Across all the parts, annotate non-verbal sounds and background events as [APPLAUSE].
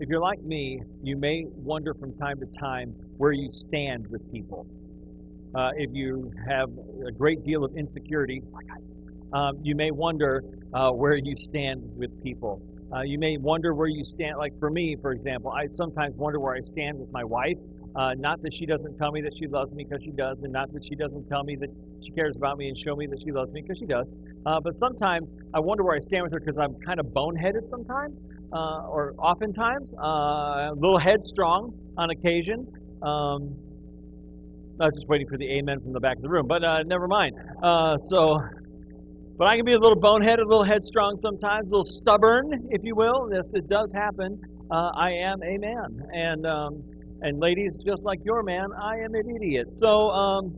if you're like me, you may wonder from time to time where you stand with people. Uh, if you have a great deal of insecurity, um, you may wonder uh, where you stand with people. Uh, you may wonder where you stand. Like for me, for example, I sometimes wonder where I stand with my wife. Uh, not that she doesn't tell me that she loves me because she does, and not that she doesn't tell me that she cares about me and show me that she loves me because she does. Uh, but sometimes I wonder where I stand with her because I'm kind of boneheaded sometimes uh, or oftentimes, uh, a little headstrong on occasion. Um, I was just waiting for the amen from the back of the room, but uh, never mind. Uh, so, but I can be a little boneheaded, a little headstrong sometimes, a little stubborn, if you will. This it does happen. Uh, I am a man, and um, and ladies, just like your man, I am an idiot. So, um,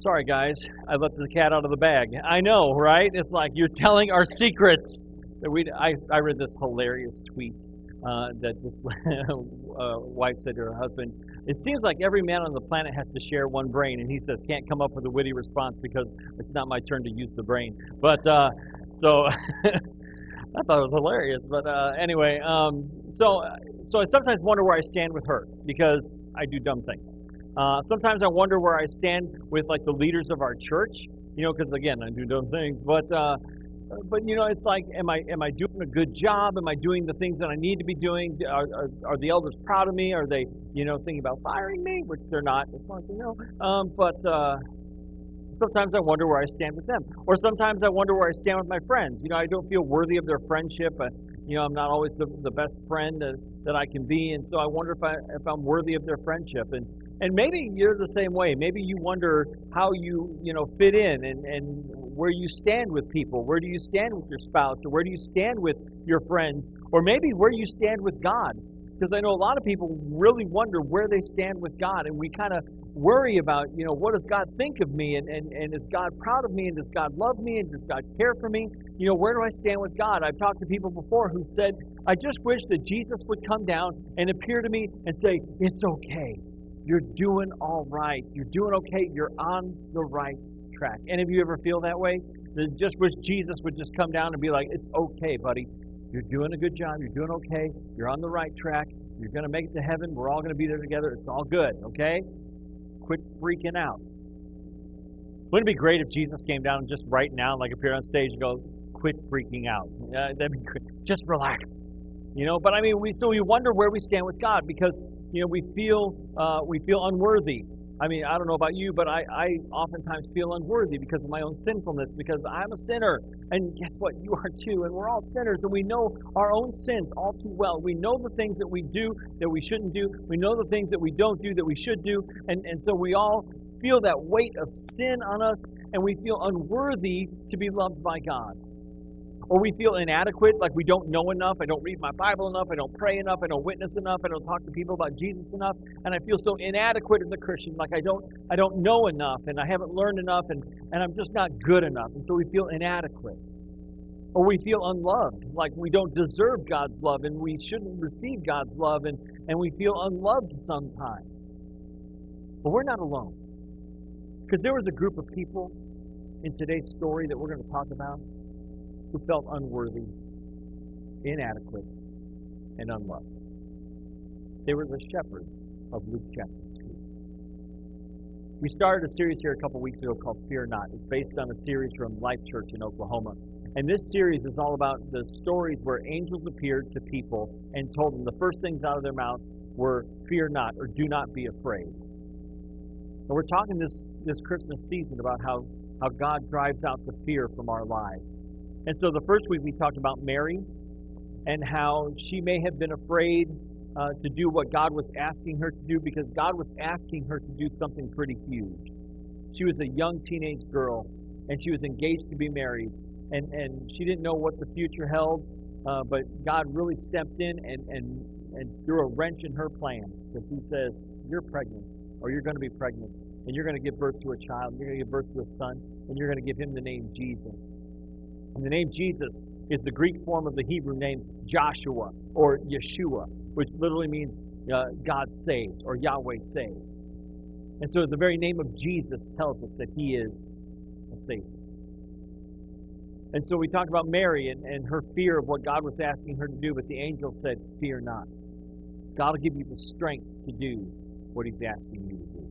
sorry guys, I let the cat out of the bag. I know, right? It's like you're telling our secrets we, I, I read this hilarious tweet uh, that this [LAUGHS] uh, wife said to her husband, It seems like every man on the planet has to share one brain. And he says, Can't come up with a witty response because it's not my turn to use the brain. But uh, so [LAUGHS] I thought it was hilarious. But uh, anyway, um, so, so I sometimes wonder where I stand with her because I do dumb things. Uh, sometimes I wonder where I stand with like the leaders of our church, you know, because again, I do dumb things. But uh, but you know, it's like, am I am I doing a good job? Am I doing the things that I need to be doing? Are, are, are the elders proud of me? Are they, you know, thinking about firing me? Which they're not, as far as I know. Um, but uh, sometimes I wonder where I stand with them, or sometimes I wonder where I stand with my friends. You know, I don't feel worthy of their friendship. You know, I'm not always the, the best friend uh, that I can be, and so I wonder if I if I'm worthy of their friendship. And and maybe you're the same way. Maybe you wonder how you you know fit in and and where you stand with people. Where do you stand with your spouse? Or where do you stand with your friends? Or maybe where you stand with God. Because I know a lot of people really wonder where they stand with God. And we kind of worry about, you know, what does God think of me? And, and, and is God proud of me? And does God love me? And does God care for me? You know, where do I stand with God? I've talked to people before who said, I just wish that Jesus would come down and appear to me and say, It's okay. You're doing all right. You're doing okay. You're on the right track. Any of you ever feel that way? Just wish Jesus would just come down and be like, it's okay, buddy. You're doing a good job. You're doing okay. You're on the right track. You're going to make it to heaven. We're all going to be there together. It's all good, okay? Quit freaking out. Wouldn't it be great if Jesus came down just right now, like appear on stage and go, quit freaking out? Uh, that'd be great. Just relax. You know, but I mean, we so we wonder where we stand with God because you know we feel uh, we feel unworthy I mean, I don't know about you, but I, I oftentimes feel unworthy because of my own sinfulness, because I'm a sinner. And guess what? You are too. And we're all sinners, and we know our own sins all too well. We know the things that we do that we shouldn't do. We know the things that we don't do that we should do. And, and so we all feel that weight of sin on us, and we feel unworthy to be loved by God or we feel inadequate, like we don't know enough, I don't read my Bible enough, I don't pray enough, I don't witness enough, I don't talk to people about Jesus enough, and I feel so inadequate as a Christian, like I don't I don't know enough and I haven't learned enough and, and I'm just not good enough. And so we feel inadequate. Or we feel unloved, like we don't deserve God's love and we shouldn't receive God's love and, and we feel unloved sometimes. But we're not alone. Because there was a group of people in today's story that we're going to talk about who felt unworthy, inadequate, and unloved. They were the shepherds of Luke chapter 2. We started a series here a couple weeks ago called Fear Not. It's based on a series from Life Church in Oklahoma. And this series is all about the stories where angels appeared to people and told them the first things out of their mouth were fear not or do not be afraid. And we're talking this, this Christmas season about how, how God drives out the fear from our lives. And so the first week we talked about Mary and how she may have been afraid uh, to do what God was asking her to do because God was asking her to do something pretty huge. She was a young teenage girl and she was engaged to be married. And, and she didn't know what the future held, uh, but God really stepped in and, and, and threw a wrench in her plans because He says, You're pregnant, or you're going to be pregnant, and you're going to give birth to a child, you're going to give birth to a son, and you're going to give him the name Jesus. And the name Jesus is the Greek form of the Hebrew name Joshua or Yeshua, which literally means uh, God saved or Yahweh saved. And so the very name of Jesus tells us that he is a Savior. And so we talked about Mary and, and her fear of what God was asking her to do, but the angel said, Fear not. God will give you the strength to do what he's asking you to do.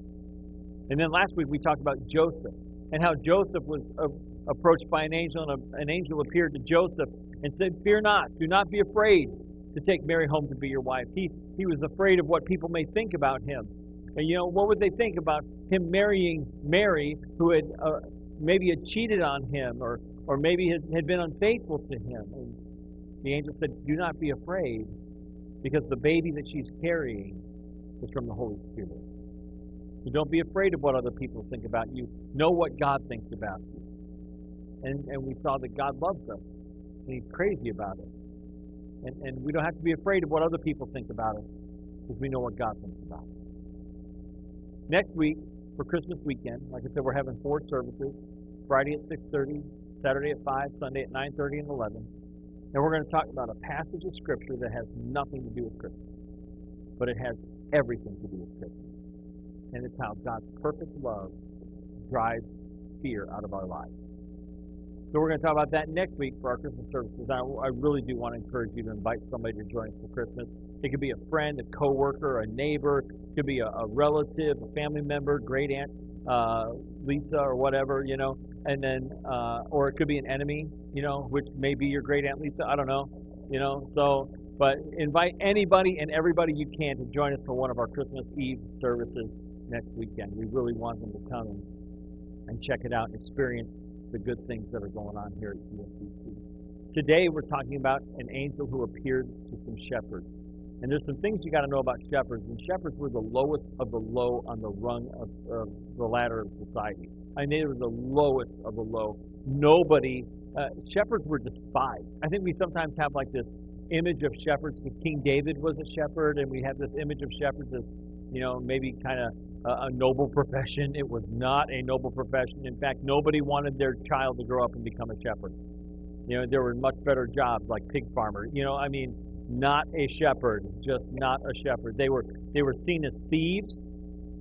And then last week we talked about Joseph and how Joseph was uh, approached by an angel, and an angel appeared to Joseph and said, Fear not, do not be afraid to take Mary home to be your wife. He, he was afraid of what people may think about him. And, you know, what would they think about him marrying Mary, who had uh, maybe had cheated on him or, or maybe had, had been unfaithful to him? And the angel said, Do not be afraid, because the baby that she's carrying is from the Holy Spirit. So don't be afraid of what other people think about you. Know what God thinks about you. And, and we saw that God loves us, He's crazy about it. And, and we don't have to be afraid of what other people think about us, because we know what God thinks about us. Next week, for Christmas weekend, like I said, we're having four services. Friday at 6.30, Saturday at 5, Sunday at 9.30 and 11. And we're going to talk about a passage of Scripture that has nothing to do with Christmas, but it has everything to do with Christmas. And it's how God's perfect love drives fear out of our lives. So we're going to talk about that next week for our Christmas services. I, I really do want to encourage you to invite somebody to join us for Christmas. It could be a friend, a coworker, a neighbor. It could be a, a relative, a family member, great aunt uh, Lisa or whatever, you know. And then, uh, or it could be an enemy, you know, which may be your great aunt Lisa. I don't know, you know. So, but invite anybody and everybody you can to join us for one of our Christmas Eve services next weekend. We really want them to come and, check it out and experience the good things that are going on here at UMBC. Today we're talking about an angel who appeared to some shepherds. And there's some things you got to know about shepherds. And shepherds were the lowest of the low on the rung of, of the ladder of society. I mean, they were the lowest of the low. Nobody, uh, shepherds were despised. I think we sometimes have like this image of shepherds because King David was a shepherd, and we have this image of shepherds as, you know, maybe kind of a, noble profession. It was not a noble profession. In fact, nobody wanted their child to grow up and become a shepherd. You know, there were much better jobs like pig farmer. You know, I mean, not a shepherd, just not a shepherd. They were they were seen as thieves.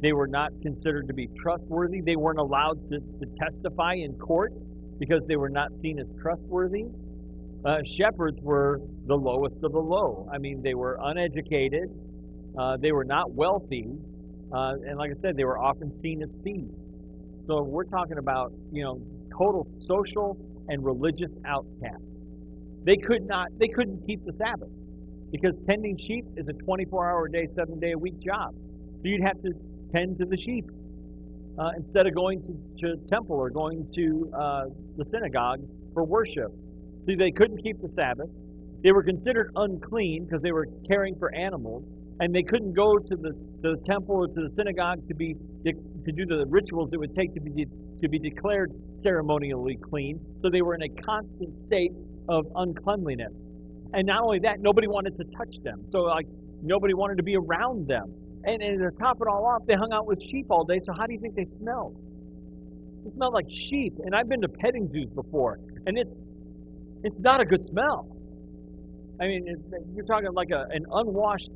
They were not considered to be trustworthy. They weren't allowed to, to testify in court because they were not seen as trustworthy. Uh, shepherds were the lowest of the low. I mean, they were uneducated. Uh, they were not wealthy. Uh, and like I said, they were often seen as thieves. So we're talking about, you know, total social and religious outcasts. They could not, they couldn't keep the Sabbath because tending sheep is a 24-hour a day, seven-day a week job. So you'd have to tend to the sheep uh, instead of going to, to temple or going to uh, the synagogue for worship. See, they couldn't keep the Sabbath. They were considered unclean because they were caring for animals and they couldn't go to the, to the temple or to the synagogue to be to do the rituals it would take to be to be declared ceremonially clean. So they were in a constant state of uncleanliness. And not only that, nobody wanted to touch them. So like nobody wanted to be around them. And, and to top it all off, they hung out with sheep all day. So how do you think they smelled? They smelled like sheep. And I've been to petting zoos before, and it's it's not a good smell. I mean, it, you're talking like a, an unwashed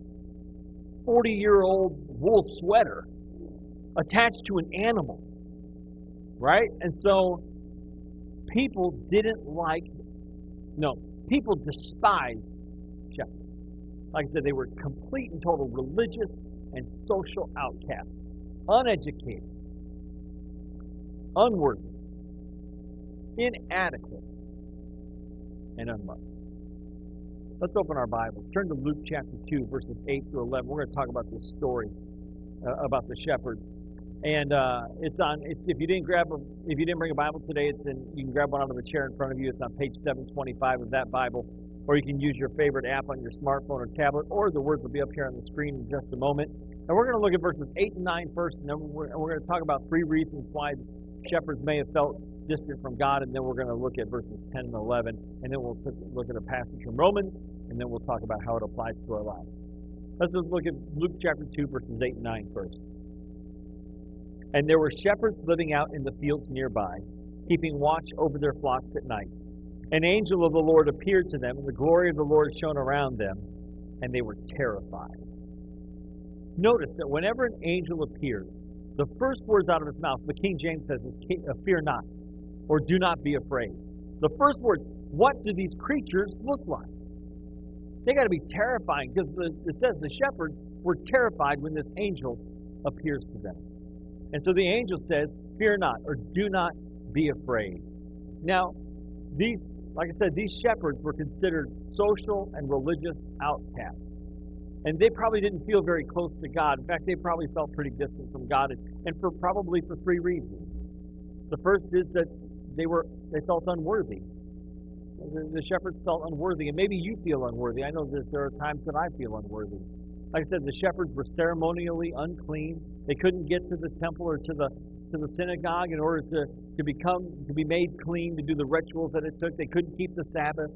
40 year old wool sweater attached to an animal. Right? And so people didn't like, no, people despised shepherds. Like I said, they were complete and total religious and social outcasts, uneducated, unworthy, inadequate, and unloved. Let's open our Bibles. Turn to Luke chapter 2, verses 8 through 11. We're going to talk about this story uh, about the shepherds. And uh, it's on. It's, if you didn't grab a, if you didn't bring a Bible today, it's in, you can grab one out of the chair in front of you. It's on page 725 of that Bible, or you can use your favorite app on your smartphone or tablet, or the words will be up here on the screen in just a moment. And we're going to look at verses 8 and 9 first, and then we're, we're going to talk about three reasons why shepherds may have felt distant from God, and then we're going to look at verses 10 and 11, and then we'll look at a passage from Romans, and then we'll talk about how it applies to our lives. Let's just look at Luke chapter 2, verses 8 and 9 first. And there were shepherds living out in the fields nearby, keeping watch over their flocks at night. An angel of the Lord appeared to them, and the glory of the Lord shone around them, and they were terrified. Notice that whenever an angel appears, the first words out of his mouth, the King James says, is, uh, Fear not or do not be afraid. The first word, what do these creatures look like? They got to be terrifying because it says the shepherds were terrified when this angel appears to them. And so the angel says, Fear not, or do not be afraid. Now, these, like I said, these shepherds were considered social and religious outcasts. And they probably didn't feel very close to God. In fact, they probably felt pretty distant from God, and for probably for three reasons. The first is that they were they felt unworthy. The, the shepherds felt unworthy, and maybe you feel unworthy. I know that there are times that I feel unworthy. Like I said, the shepherds were ceremonially unclean. They couldn't get to the temple or to the to the synagogue in order to, to become to be made clean, to do the rituals that it took. They couldn't keep the Sabbath.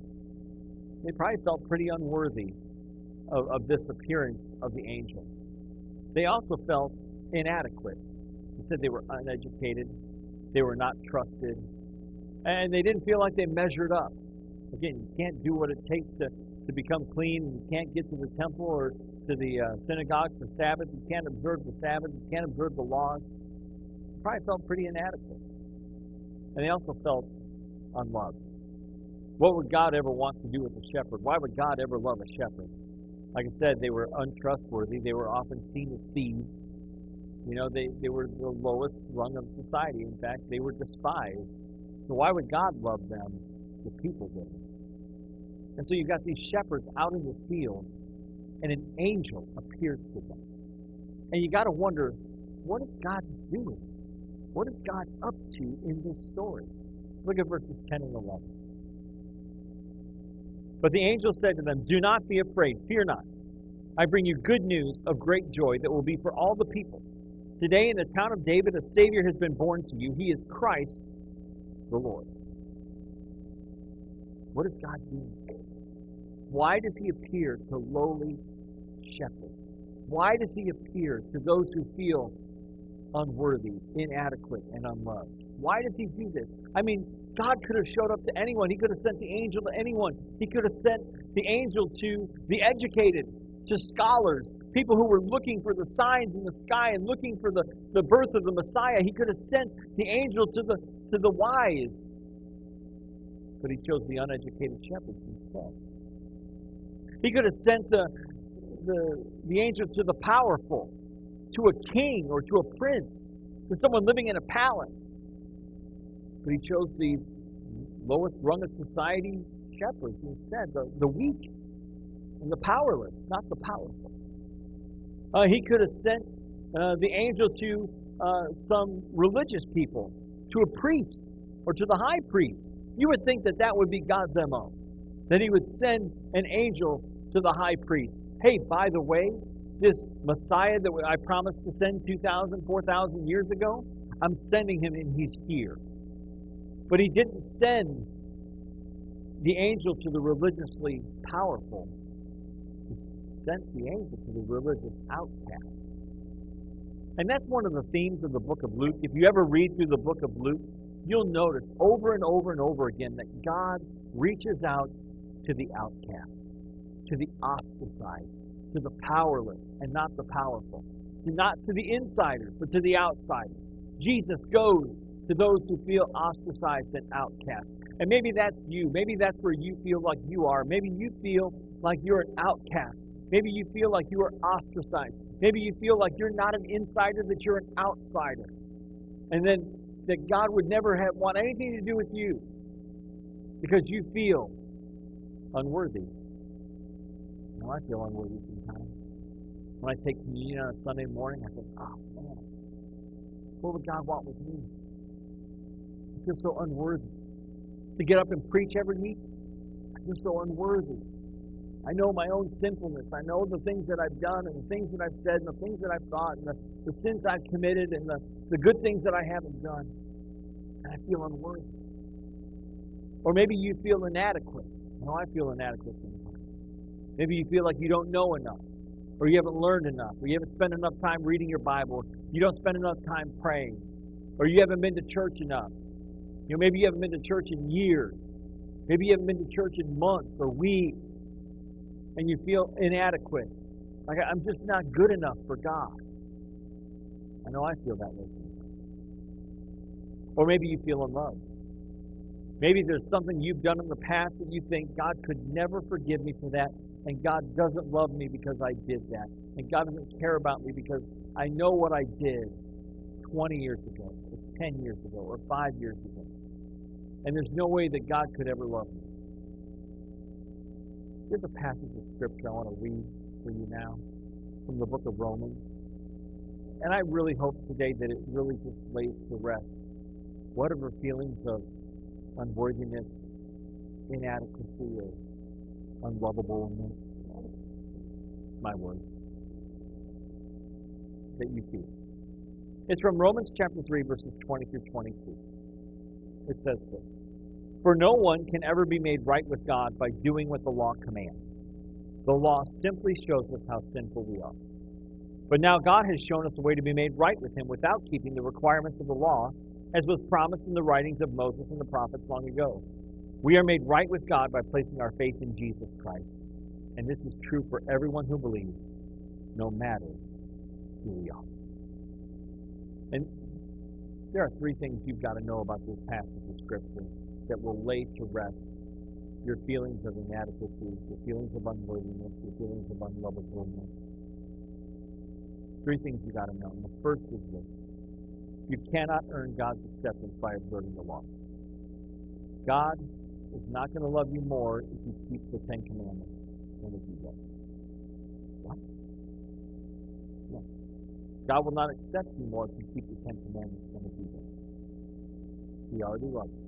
They probably felt pretty unworthy of, of this appearance of the angel. They also felt inadequate. They said they were uneducated, they were not trusted, and they didn't feel like they measured up. Again, you can't do what it takes to, to become clean. You can't get to the temple or to the uh, synagogue for Sabbath. You can't observe the Sabbath. You can't observe the laws. Probably felt pretty inadequate. And they also felt unloved. What would God ever want to do with a shepherd? Why would God ever love a shepherd? Like I said, they were untrustworthy. They were often seen as thieves. You know, they, they were the lowest rung of society. In fact, they were despised. So why would God love them? The people did. And so you've got these shepherds out in the field, and an angel appears to them. And you got to wonder, what is God doing? What is God up to in this story? Look at verses 10 and 11. But the angel said to them, Do not be afraid, fear not. I bring you good news of great joy that will be for all the people. Today in the town of David, a Savior has been born to you. He is Christ the Lord. What does God doing? Why does He appear to lowly shepherds? Why does He appear to those who feel unworthy, inadequate, and unloved? Why does He do this? I mean, God could have showed up to anyone. He could have sent the angel to anyone. He could have sent the angel to the educated, to scholars, people who were looking for the signs in the sky and looking for the, the birth of the Messiah. He could have sent the angel to the, to the wise. But he chose the uneducated shepherds instead. He could have sent the, the, the angel to the powerful, to a king or to a prince, to someone living in a palace. But he chose these lowest rung of society shepherds instead, the, the weak and the powerless, not the powerful. Uh, he could have sent uh, the angel to uh, some religious people, to a priest, or to the high priest. You would think that that would be God's MO, that he would send an angel to the high priest. Hey, by the way, this Messiah that I promised to send 2,000, 4,000 years ago, I'm sending him and he's here. But he didn't send the angel to the religiously powerful. He sent the angel to the religious outcast. And that's one of the themes of the book of Luke. If you ever read through the book of Luke, you'll notice over and over and over again that God reaches out to the outcast, to the ostracized, to the powerless and not the powerful, to not to the insiders, but to the outsiders. Jesus goes to those who feel ostracized and outcast. And maybe that's you. Maybe that's where you feel like you are. Maybe you feel like you're an outcast. Maybe you feel like you are ostracized. Maybe you feel like you're not an insider, that you're an outsider. And then that God would never have want anything to do with you because you feel unworthy. I feel unworthy sometimes. When I take communion on a Sunday morning, I think, oh man, what would God want with me? I feel so unworthy. To get up and preach every week, I feel so unworthy. I know my own sinfulness. I know the things that I've done and the things that I've said and the things that I've thought and the, the sins I've committed and the, the good things that I haven't done. And I feel unworthy. Or maybe you feel inadequate. Know I feel inadequate sometimes. Maybe you feel like you don't know enough, or you haven't learned enough, or you haven't spent enough time reading your Bible, you don't spend enough time praying, or you haven't been to church enough, you know, maybe you haven't been to church in years. Maybe you haven't been to church in months or weeks. And you feel inadequate. Like, I'm just not good enough for God. I know I feel that way. Or maybe you feel unloved. Maybe there's something you've done in the past that you think God could never forgive me for that, and God doesn't love me because I did that, and God doesn't care about me because I know what I did 20 years ago, or 10 years ago, or 5 years ago. And there's no way that God could ever love me. Here's a passage of Scripture I want to read for you now from the book of Romans. And I really hope today that it really just lays to rest whatever feelings of unworthiness, inadequacy, or unlovableness, my word, that you feel. It's from Romans chapter 3, verses 20 through 22. It says this For no one can ever be made right with God by doing what the law commands. The law simply shows us how sinful we are. But now God has shown us a way to be made right with Him without keeping the requirements of the law, as was promised in the writings of Moses and the prophets long ago. We are made right with God by placing our faith in Jesus Christ. And this is true for everyone who believes, no matter who we are. And there are three things you've got to know about this passage of Scripture that will lay to rest your feelings of inadequacy, your feelings of unworthiness, your feelings of unlovableness. Three things you got to know. And the first is this you cannot earn God's acceptance by observing the law. God is not going to love you more if you keep the Ten Commandments than if you don't. What? God will not accept you more if you keep the Ten Commandments than if you don't. He already loves you.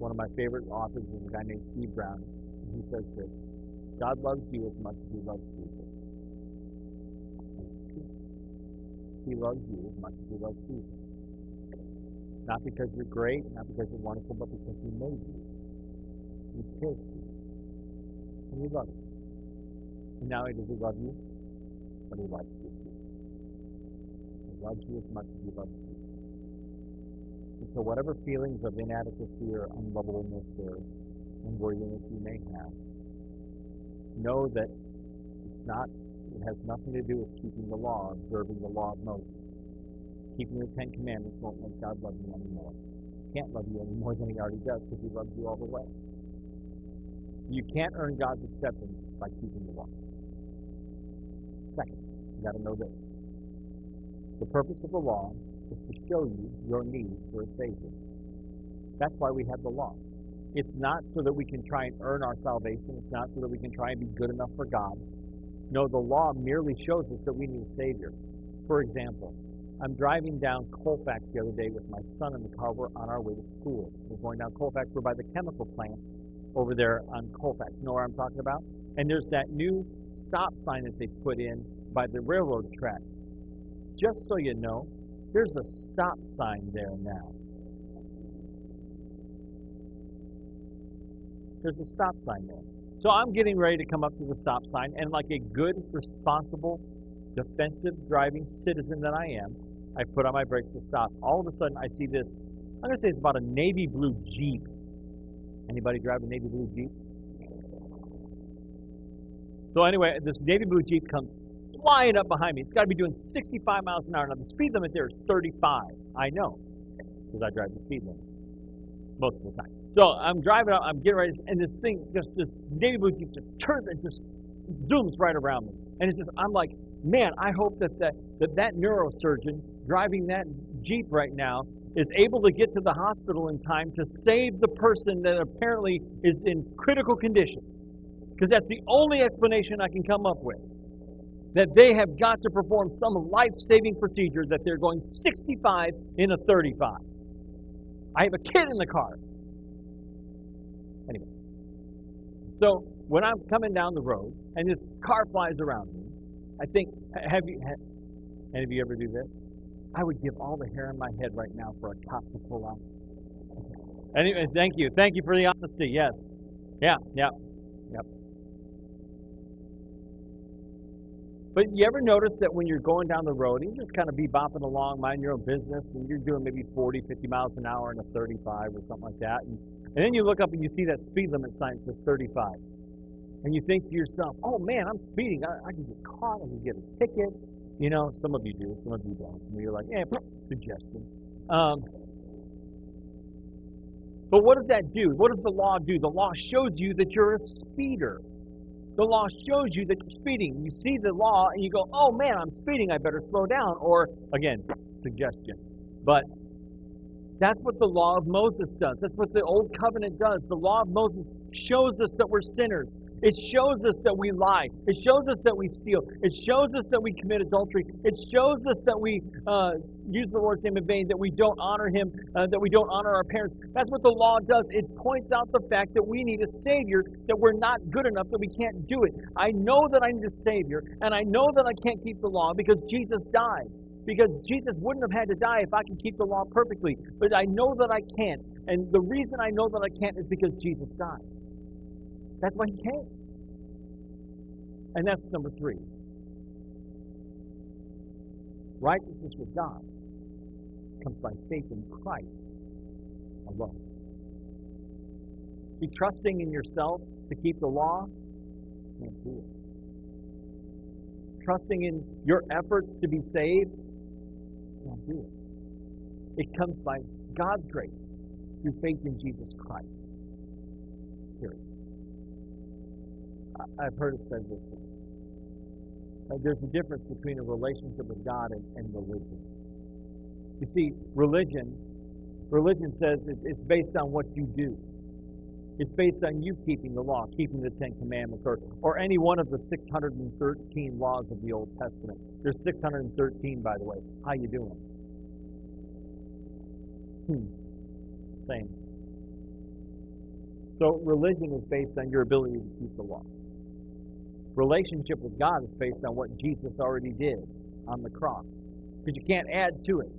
One of my favorite authors is a guy named Steve Brown. He says this God loves you as much as he loves Jesus. He loves you as much as he loves Jesus. Not because you're great, not because you're wonderful, but because he made you. He chose you. And he loves you. And not only does he love you, but he likes you He loves you as much as he loves you. So whatever feelings of inadequacy or unlovableness or unworthiness you may have, know that it's not it has nothing to do with keeping the law, observing the law of Moses. Keeping the Ten Commandments won't make God love you anymore. He can't love you any more than he already does because he loves you all the way. You can't earn God's acceptance by keeping the law. Second, you got to know this. The purpose of the law to show you your need for a Savior. That's why we have the law. It's not so that we can try and earn our salvation. It's not so that we can try and be good enough for God. No, the law merely shows us that we need a Savior. For example, I'm driving down Colfax the other day with my son in the car. We're on our way to school. We're going down Colfax. We're by the chemical plant over there on Colfax. You know where I'm talking about? And there's that new stop sign that they put in by the railroad tracks just so you know, there's a stop sign there now. There's a stop sign there. So I'm getting ready to come up to the stop sign, and like a good, responsible, defensive driving citizen that I am, I put on my brakes to stop. All of a sudden, I see this. I'm going to say it's about a navy blue Jeep. Anybody drive a navy blue Jeep? So anyway, this navy blue Jeep comes flying up behind me. It's got to be doing 65 miles an hour. Now, the speed limit there is 35. I know, because I drive the speed limit most of the time. So I'm driving up, I'm getting ready, and this thing, just this Navy blue Jeep just turns and just zooms right around me. And it's just, I'm like, man, I hope that that, that, that neurosurgeon driving that Jeep right now is able to get to the hospital in time to save the person that apparently is in critical condition. Because that's the only explanation I can come up with that they have got to perform some life saving procedure that they're going 65 in a 35. I have a kid in the car. Anyway, so when I'm coming down the road and this car flies around me, I think, have you, have, any of you ever do this? I would give all the hair on my head right now for a cop to pull out. Anyway, thank you. Thank you for the honesty. Yes. Yeah, yeah, yep. But you ever notice that when you're going down the road, and you just kind of be bopping along, mind your own business, and you're doing maybe 40, 50 miles an hour in a 35 or something like that, and, and then you look up and you see that speed limit sign says 35. And you think to yourself, oh man, I'm speeding. I, I can get caught. I can get a ticket. You know, some of you do, some of you don't. And you're like, eh, suggestion. Um, But what does that do? What does the law do? The law shows you that you're a speeder. The law shows you that you're speeding. You see the law and you go, oh man, I'm speeding, I better slow down. Or, again, suggestion. But that's what the law of Moses does. That's what the old covenant does. The law of Moses shows us that we're sinners. It shows us that we lie. It shows us that we steal. It shows us that we commit adultery. It shows us that we uh, use the Lord's name in vain, that we don't honor Him, uh, that we don't honor our parents. That's what the law does. It points out the fact that we need a Savior, that we're not good enough, that we can't do it. I know that I need a Savior, and I know that I can't keep the law because Jesus died. Because Jesus wouldn't have had to die if I could keep the law perfectly. But I know that I can't. And the reason I know that I can't is because Jesus died. That's why he came. And that's number three. Righteousness with God comes by faith in Christ alone. Be trusting in yourself to keep the law, can't do it. Trusting in your efforts to be saved, can't do it. It comes by God's grace through faith in Jesus Christ. Period. I've heard it said this. Uh, there's a difference between a relationship with God and, and religion. You see, religion, religion says it's based on what you do. It's based on you keeping the law, keeping the Ten Commandments, or, or any one of the 613 laws of the Old Testament. There's 613, by the way. How you doing? Hmm. Same. So religion is based on your ability to keep the law. Relationship with God is based on what Jesus already did on the cross. Because you can't add to it.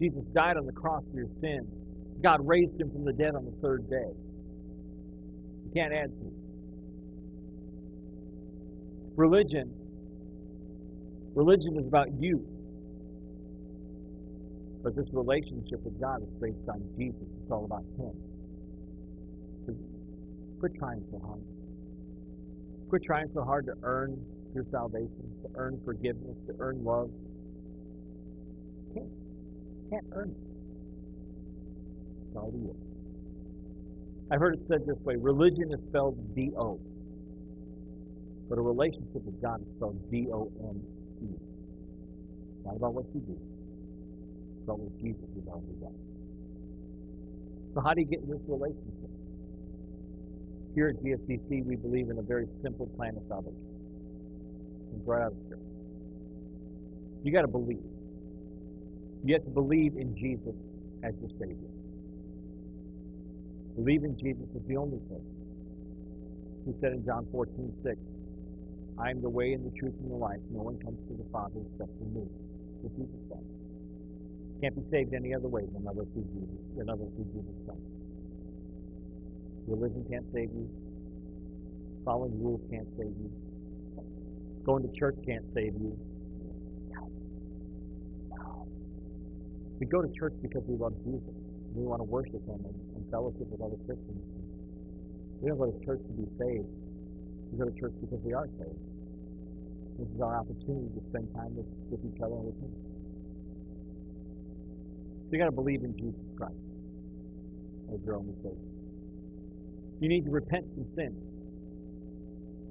Jesus died on the cross for your sins. God raised him from the dead on the third day. You can't add to it. Religion, religion is about you. But this relationship with God is based on Jesus. It's all about Him. Quit trying so hard. Quit trying so hard to earn your salvation, to earn forgiveness, to earn love. Can't, can't earn it. It's all you. I've heard it said this way religion is spelled D O. But a relationship with God is spelled D O N E. Not about what you do, but what Jesus has already done. So, how do you get in this relationship? Here at GFCC, we believe in a very simple plan of salvation. It's right out of Scripture. You got to believe. You have to believe in Jesus as your Savior. Believe in Jesus is the only thing. He said in John 14, 6, I am the way and the truth and the life. No one comes to the Father except through me. What Jesus Christ. Can't be saved any other way than other through Jesus, than other through Jesus Christ. Religion can't save you. Following rules can't save you. Going to church can't save you. We go to church because we love Jesus. We want to worship Him and, and fellowship with other Christians. We don't go to church to be saved. We go to church because we are saved. This is our opportunity to spend time with, with each other and with Him. So you got to believe in Jesus Christ as your only Savior. You need to repent from sin.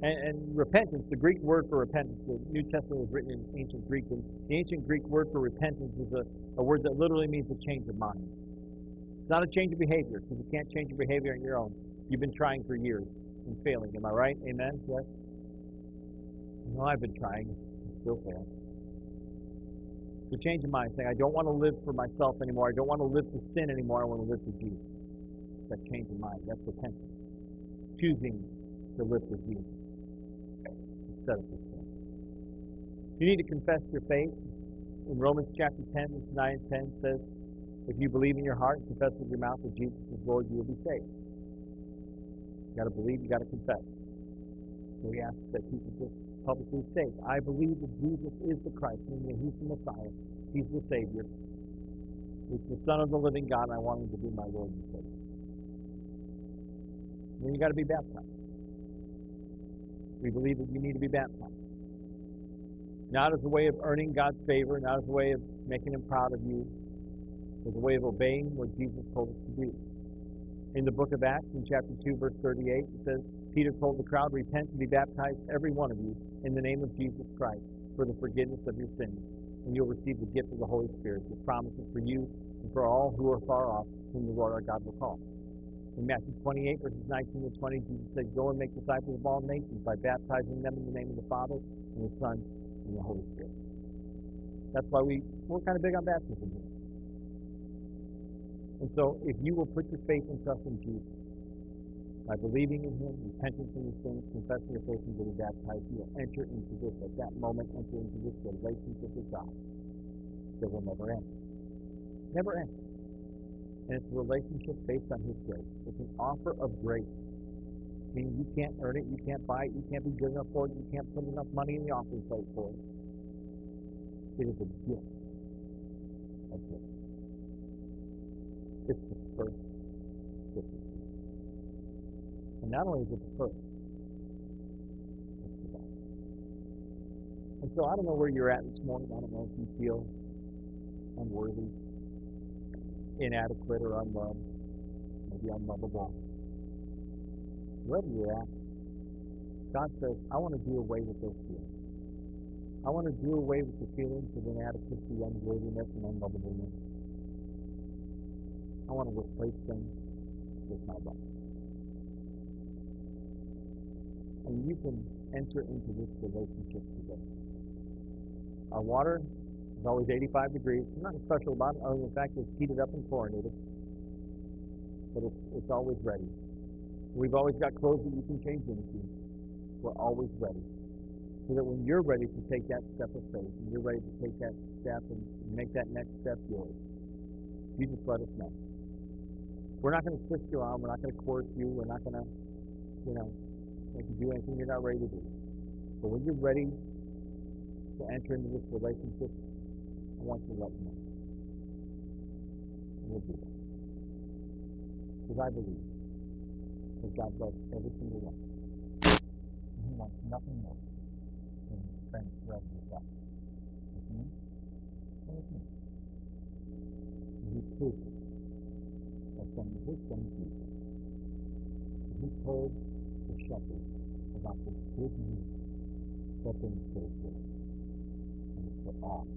And, and, repentance, the Greek word for repentance, the New Testament was written in ancient Greek, and the ancient Greek word for repentance is a, a word that literally means a change of mind. It's not a change of behavior, because you can't change your behavior on your own. You've been trying for years and failing. Am I right? Amen? Yes? No, I've been trying. Still fail. To change of mind, saying, I don't want to live for myself anymore. I don't want to live for sin anymore. I want to live for Jesus. That change of mind. That's repentance. Choosing to live for Jesus instead of for. You need to confess your faith. In Romans chapter 10, verse 9 and 10 says, If you believe in your heart and confess with your mouth that Jesus is Lord, you will be saved. You got to believe, you got to confess. So we ask that people just publicly state, I believe that Jesus is the Christ, meaning that He's the Messiah, He's the Savior, He's the Son of the living God, and I want Him to be my Lord and Savior. Then you got to be baptized. We believe that you need to be baptized. Not as a way of earning God's favor, not as a way of making Him proud of you, There's a way of obeying what Jesus told us to do. In the book of Acts, in chapter 2, verse 38, it says, Peter told the crowd, Repent and be baptized, every one of you, in the name of Jesus Christ, for the forgiveness of your sins, and you'll receive the gift of the Holy Spirit, the promises for you and for all who are far off, whom the Lord our God will call. In Matthew 28, verses 19 to 20, Jesus said, Go and make disciples of all nations by baptizing them in the name of the Father, and the Son, and the Holy Spirit. That's why we, we're kind of big on baptism here. And so, if you will put your faith and trust in Jesus, by believing in Him, repenting from your sins, confessing your faith, and getting baptized, you will enter into this, at that moment, enter into this relationship with God that will never end. Never end. And it's a relationship based on His grace. It's an offer of grace. Meaning you can't earn it, you can't buy it, you can't be good enough for it, you can't put enough money in the offering plate for it. It is a gift of. It's the first gift. And not only is it the first, it's the. And so I don't know where you're at this morning. I don't know if you feel unworthy inadequate or unloved, maybe unlovable. Wherever you're at, God says, I want to do away with those feelings. I want to do away with the feelings of inadequacy, unworthiness, and unlovableness. I want to replace them with my love. And you can enter into this relationship today. Our water it's always 85 degrees. Nothing special about it other than the fact it's heated up and chlorinated. But it's, it's always ready. We've always got clothes that you can change into. We're always ready. So that when you're ready to take that step of faith, and you're ready to take that step and make that next step yours, you just let us know. We're not going to twist you arm. We're not going to coerce you. We're not going to, you know, make you do anything you're not ready to do. But when you're ready to enter into this relationship, want you me know. We'll do that. Because I believe that God loves every single one. And He wants nothing more than to spend forever with God. With me and with me. And He proved it by sending His Son Jesus. He told the shepherds about the good news that they saved them. And it's for all.